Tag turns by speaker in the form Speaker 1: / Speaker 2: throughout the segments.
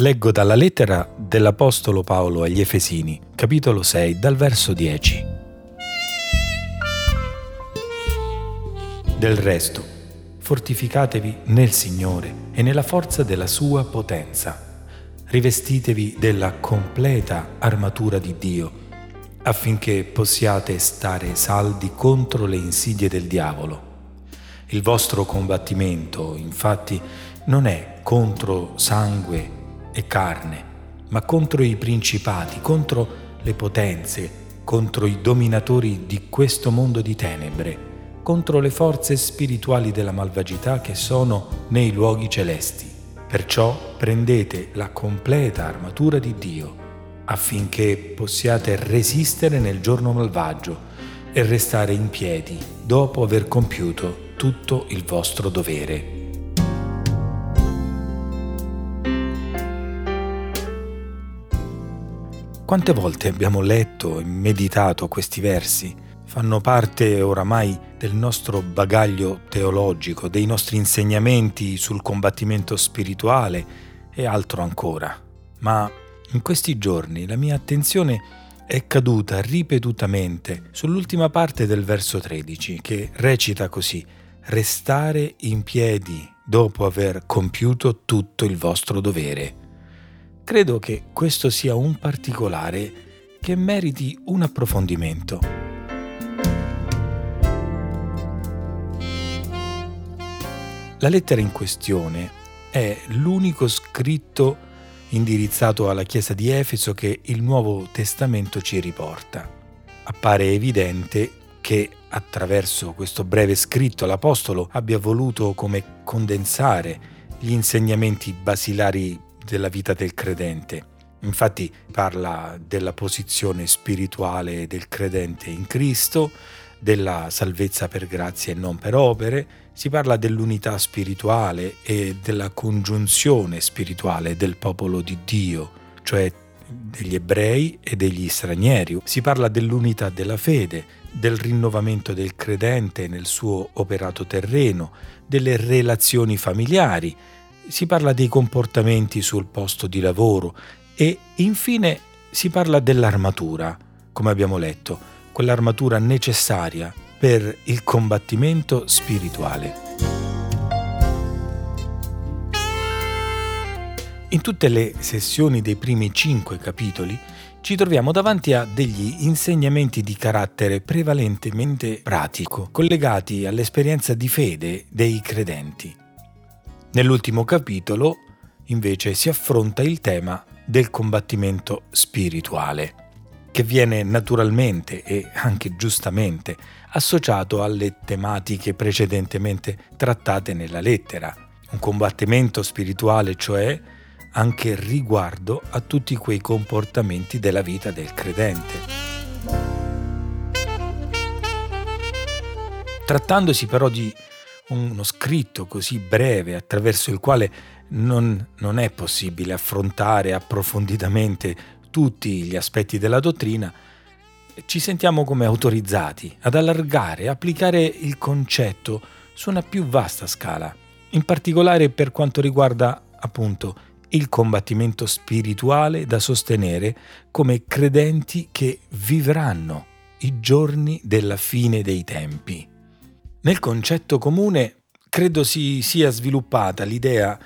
Speaker 1: Leggo dalla lettera dell'Apostolo Paolo agli Efesini, capitolo 6, dal verso 10. Del resto, fortificatevi nel Signore e nella forza della sua potenza. Rivestitevi della completa armatura di Dio, affinché possiate stare saldi contro le insidie del diavolo. Il vostro combattimento, infatti, non è contro sangue e carne, ma contro i principati, contro le potenze, contro i dominatori di questo mondo di tenebre, contro le forze spirituali della malvagità che sono nei luoghi celesti. Perciò prendete la completa armatura di Dio affinché possiate resistere nel giorno malvagio e restare in piedi dopo aver compiuto tutto il vostro dovere. Quante volte abbiamo letto e meditato questi versi? Fanno parte oramai del nostro bagaglio teologico, dei nostri insegnamenti sul combattimento spirituale e altro ancora. Ma in questi giorni la mia attenzione è caduta ripetutamente sull'ultima parte del verso 13 che recita così restare in piedi dopo aver compiuto tutto il vostro dovere. Credo che questo sia un particolare che meriti un approfondimento. La lettera in questione è l'unico scritto indirizzato alla Chiesa di Efeso che il Nuovo Testamento ci riporta. Appare evidente che attraverso questo breve scritto l'Apostolo abbia voluto come condensare gli insegnamenti basilari della vita del credente. Infatti parla della posizione spirituale del credente in Cristo, della salvezza per grazia e non per opere, si parla dell'unità spirituale e della congiunzione spirituale del popolo di Dio, cioè degli ebrei e degli stranieri. Si parla dell'unità della fede, del rinnovamento del credente nel suo operato terreno, delle relazioni familiari, si parla dei comportamenti sul posto di lavoro e infine si parla dell'armatura, come abbiamo letto, quell'armatura necessaria per il combattimento spirituale. In tutte le sessioni dei primi cinque capitoli ci troviamo davanti a degli insegnamenti di carattere prevalentemente pratico, collegati all'esperienza di fede dei credenti. Nell'ultimo capitolo invece si affronta il tema del combattimento spirituale, che viene naturalmente e anche giustamente associato alle tematiche precedentemente trattate nella lettera. Un combattimento spirituale, cioè, anche riguardo a tutti quei comportamenti della vita del credente. Trattandosi però di uno scritto così breve attraverso il quale non, non è possibile affrontare approfonditamente tutti gli aspetti della dottrina, ci sentiamo come autorizzati ad allargare, applicare il concetto su una più vasta scala, in particolare per quanto riguarda appunto il combattimento spirituale da sostenere come credenti che vivranno i giorni della fine dei tempi. Nel concetto comune credo si sia sviluppata l'idea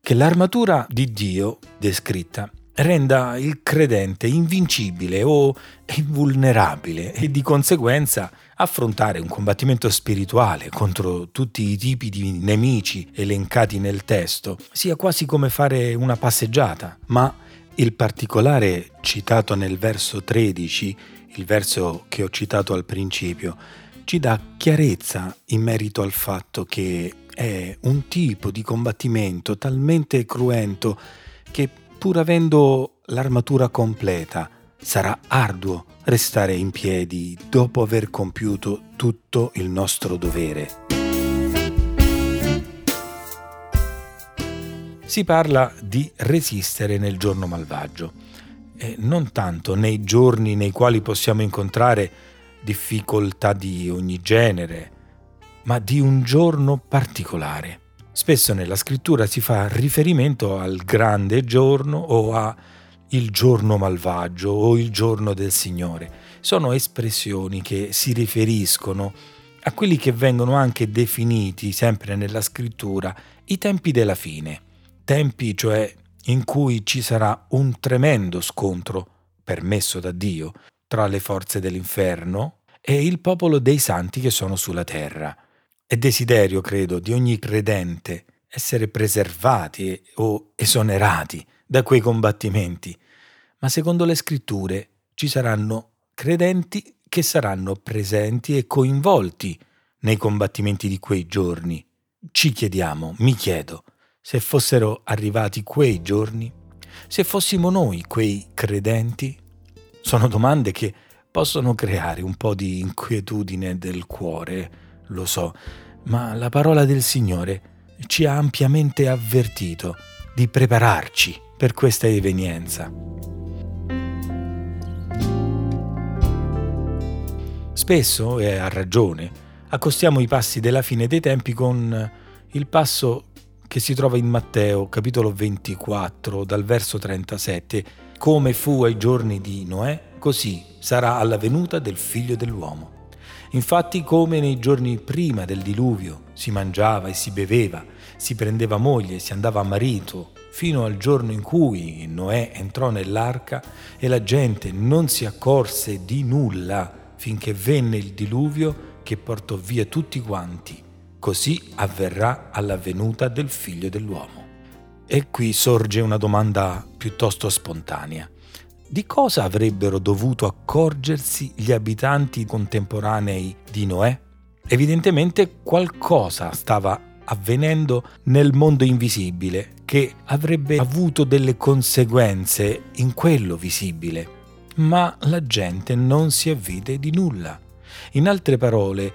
Speaker 1: che l'armatura di Dio descritta renda il credente invincibile o invulnerabile e di conseguenza affrontare un combattimento spirituale contro tutti i tipi di nemici elencati nel testo sia quasi come fare una passeggiata, ma il particolare citato nel verso 13, il verso che ho citato al principio, ci dà chiarezza in merito al fatto che è un tipo di combattimento talmente cruento che pur avendo l'armatura completa sarà arduo restare in piedi dopo aver compiuto tutto il nostro dovere. Si parla di resistere nel giorno malvagio, e non tanto nei giorni nei quali possiamo incontrare difficoltà di ogni genere, ma di un giorno particolare, Spesso nella scrittura si fa riferimento al grande giorno o a il giorno malvagio o il giorno del Signore. Sono espressioni che si riferiscono a quelli che vengono anche definiti, sempre nella scrittura, i tempi della fine. Tempi, cioè, in cui ci sarà un tremendo scontro, permesso da Dio, tra le forze dell'inferno e il popolo dei santi che sono sulla terra. È desiderio, credo, di ogni credente essere preservati o esonerati da quei combattimenti, ma secondo le scritture ci saranno credenti che saranno presenti e coinvolti nei combattimenti di quei giorni. Ci chiediamo, mi chiedo, se fossero arrivati quei giorni, se fossimo noi quei credenti? Sono domande che possono creare un po' di inquietudine del cuore, lo so, ma la parola del Signore ci ha ampiamente avvertito di prepararci per questa evenienza. Spesso, e a ragione, accostiamo i passi della fine dei tempi con il passo che si trova in Matteo capitolo 24 dal verso 37, come fu ai giorni di Noè, così sarà alla venuta del figlio dell'uomo. Infatti come nei giorni prima del diluvio si mangiava e si beveva, si prendeva moglie si andava a marito, fino al giorno in cui Noè entrò nell'arca e la gente non si accorse di nulla finché venne il diluvio che portò via tutti quanti. Così avverrà alla venuta del figlio dell'uomo. E qui sorge una domanda piuttosto spontanea. Di cosa avrebbero dovuto accorgersi gli abitanti contemporanei di Noè? Evidentemente qualcosa stava avvenendo nel mondo invisibile che avrebbe avuto delle conseguenze in quello visibile ma la gente non si avvide di nulla. In altre parole,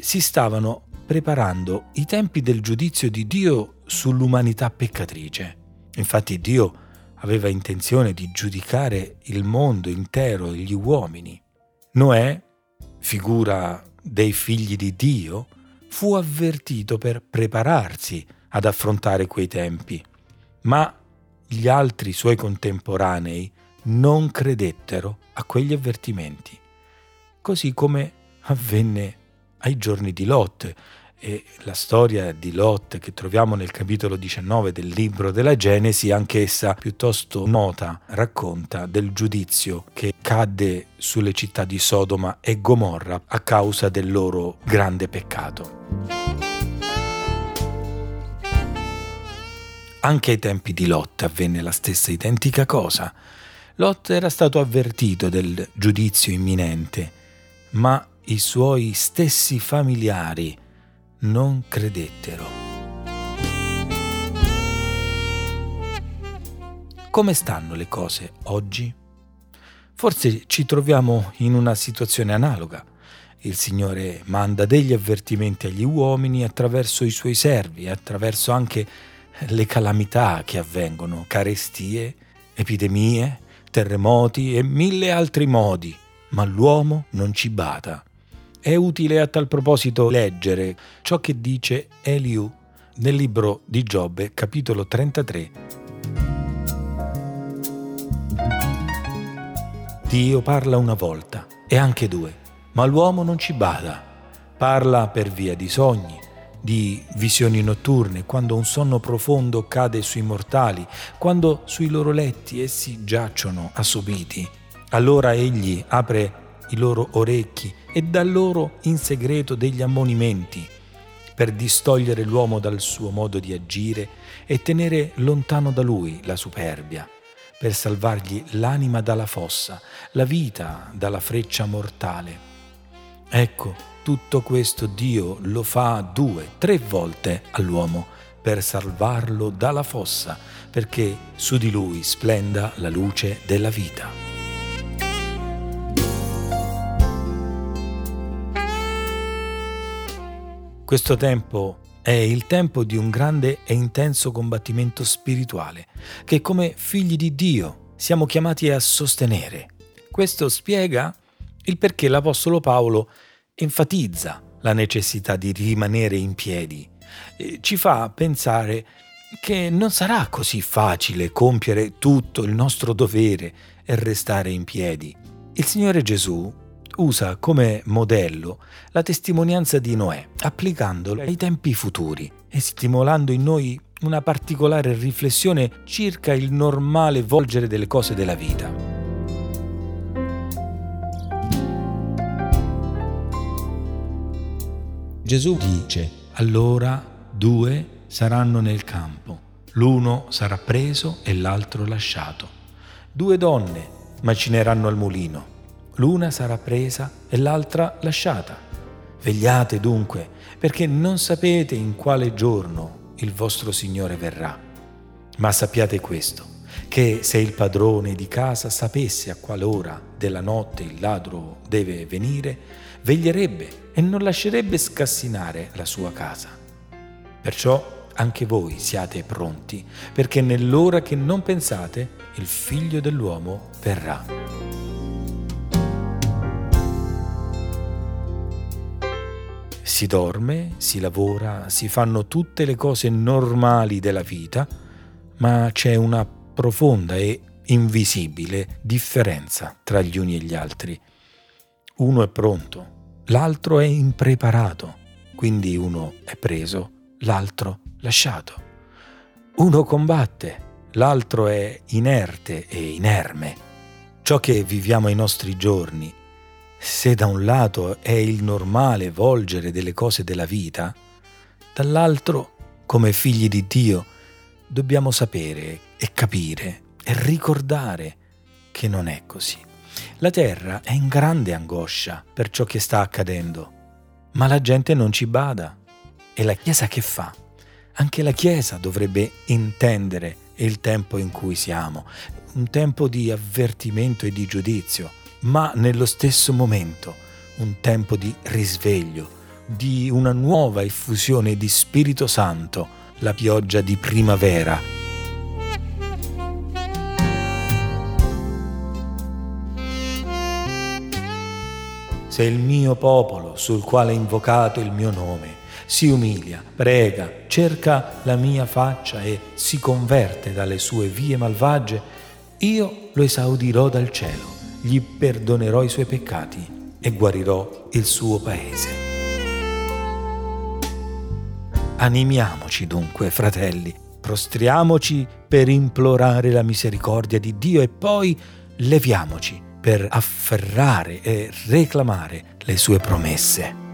Speaker 1: si stavano preparando i tempi del giudizio di Dio sull'umanità peccatrice. Infatti Dio aveva intenzione di giudicare il mondo intero gli uomini. Noè, figura dei figli di Dio, fu avvertito per prepararsi ad affrontare quei tempi, ma gli altri suoi contemporanei non credettero a quegli avvertimenti, così come avvenne ai giorni di Lot. E la storia di Lot che troviamo nel capitolo 19 del libro della Genesi, anch'essa piuttosto nota, racconta del giudizio che cadde sulle città di Sodoma e Gomorra a causa del loro grande peccato. Anche ai tempi di Lot avvenne la stessa identica cosa. Lot era stato avvertito del giudizio imminente, ma i suoi stessi familiari non credettero. Come stanno le cose oggi? Forse ci troviamo in una situazione analoga. Il Signore manda degli avvertimenti agli uomini attraverso i suoi servi, attraverso anche le calamità che avvengono, carestie, epidemie, terremoti e mille altri modi, ma l'uomo non ci bada. È utile a tal proposito leggere ciò che dice Eliu nel libro di Giobbe, capitolo 33. Dio parla una volta e anche due, ma l'uomo non ci bada. Parla per via di sogni, di visioni notturne, quando un sonno profondo cade sui mortali, quando sui loro letti essi giacciono assopiti. Allora egli apre i loro orecchi e dà loro in segreto degli ammonimenti per distogliere l'uomo dal suo modo di agire e tenere lontano da lui la superbia, per salvargli l'anima dalla fossa, la vita dalla freccia mortale. Ecco, tutto questo Dio lo fa due, tre volte all'uomo per salvarlo dalla fossa, perché su di lui splenda la luce della vita. Questo tempo è il tempo di un grande e intenso combattimento spirituale, che come figli di Dio siamo chiamati a sostenere. Questo spiega il perché l'Apostolo Paolo enfatizza la necessità di rimanere in piedi ci fa pensare che non sarà così facile compiere tutto il nostro dovere e restare in piedi. Il Signore Gesù usa come modello la testimonianza di Noè, applicandola ai tempi futuri e stimolando in noi una particolare riflessione circa il normale volgere delle cose della vita. Gesù dice, allora due saranno nel campo, l'uno sarà preso e l'altro lasciato. Due donne macineranno al mulino, l'una sarà presa e l'altra lasciata. Vegliate dunque, perché non sapete in quale giorno il vostro Signore verrà. Ma sappiate questo, che se il padrone di casa sapesse a quale ora della notte il ladro deve venire, veglierebbe e non lascerebbe scassinare la sua casa. Perciò anche voi siate pronti, perché nell'ora che non pensate il figlio dell'uomo verrà. Si dorme, si lavora, si fanno tutte le cose normali della vita, ma c'è una profonda e invisibile differenza tra gli uni e gli altri. Uno è pronto, l'altro è impreparato, quindi uno è preso, l'altro lasciato. Uno combatte, l'altro è inerte e inerme. Ciò che viviamo ai nostri giorni, se da un lato è il normale volgere delle cose della vita, dall'altro, come figli di Dio, dobbiamo sapere e capire e ricordare che non è così. La terra è in grande angoscia per ciò che sta accadendo, ma la gente non ci bada. E la Chiesa che fa? Anche la Chiesa dovrebbe intendere il tempo in cui siamo, un tempo di avvertimento e di giudizio, ma nello stesso momento un tempo di risveglio, di una nuova effusione di Spirito Santo, la pioggia di primavera. Se il mio popolo, sul quale è invocato il mio nome, si umilia, prega, cerca la mia faccia e si converte dalle sue vie malvagie, io lo esaudirò dal cielo, gli perdonerò i suoi peccati e guarirò il suo paese. Animiamoci dunque, fratelli, prostriamoci per implorare la misericordia di Dio e poi leviamoci per afferrare e reclamare le sue promesse.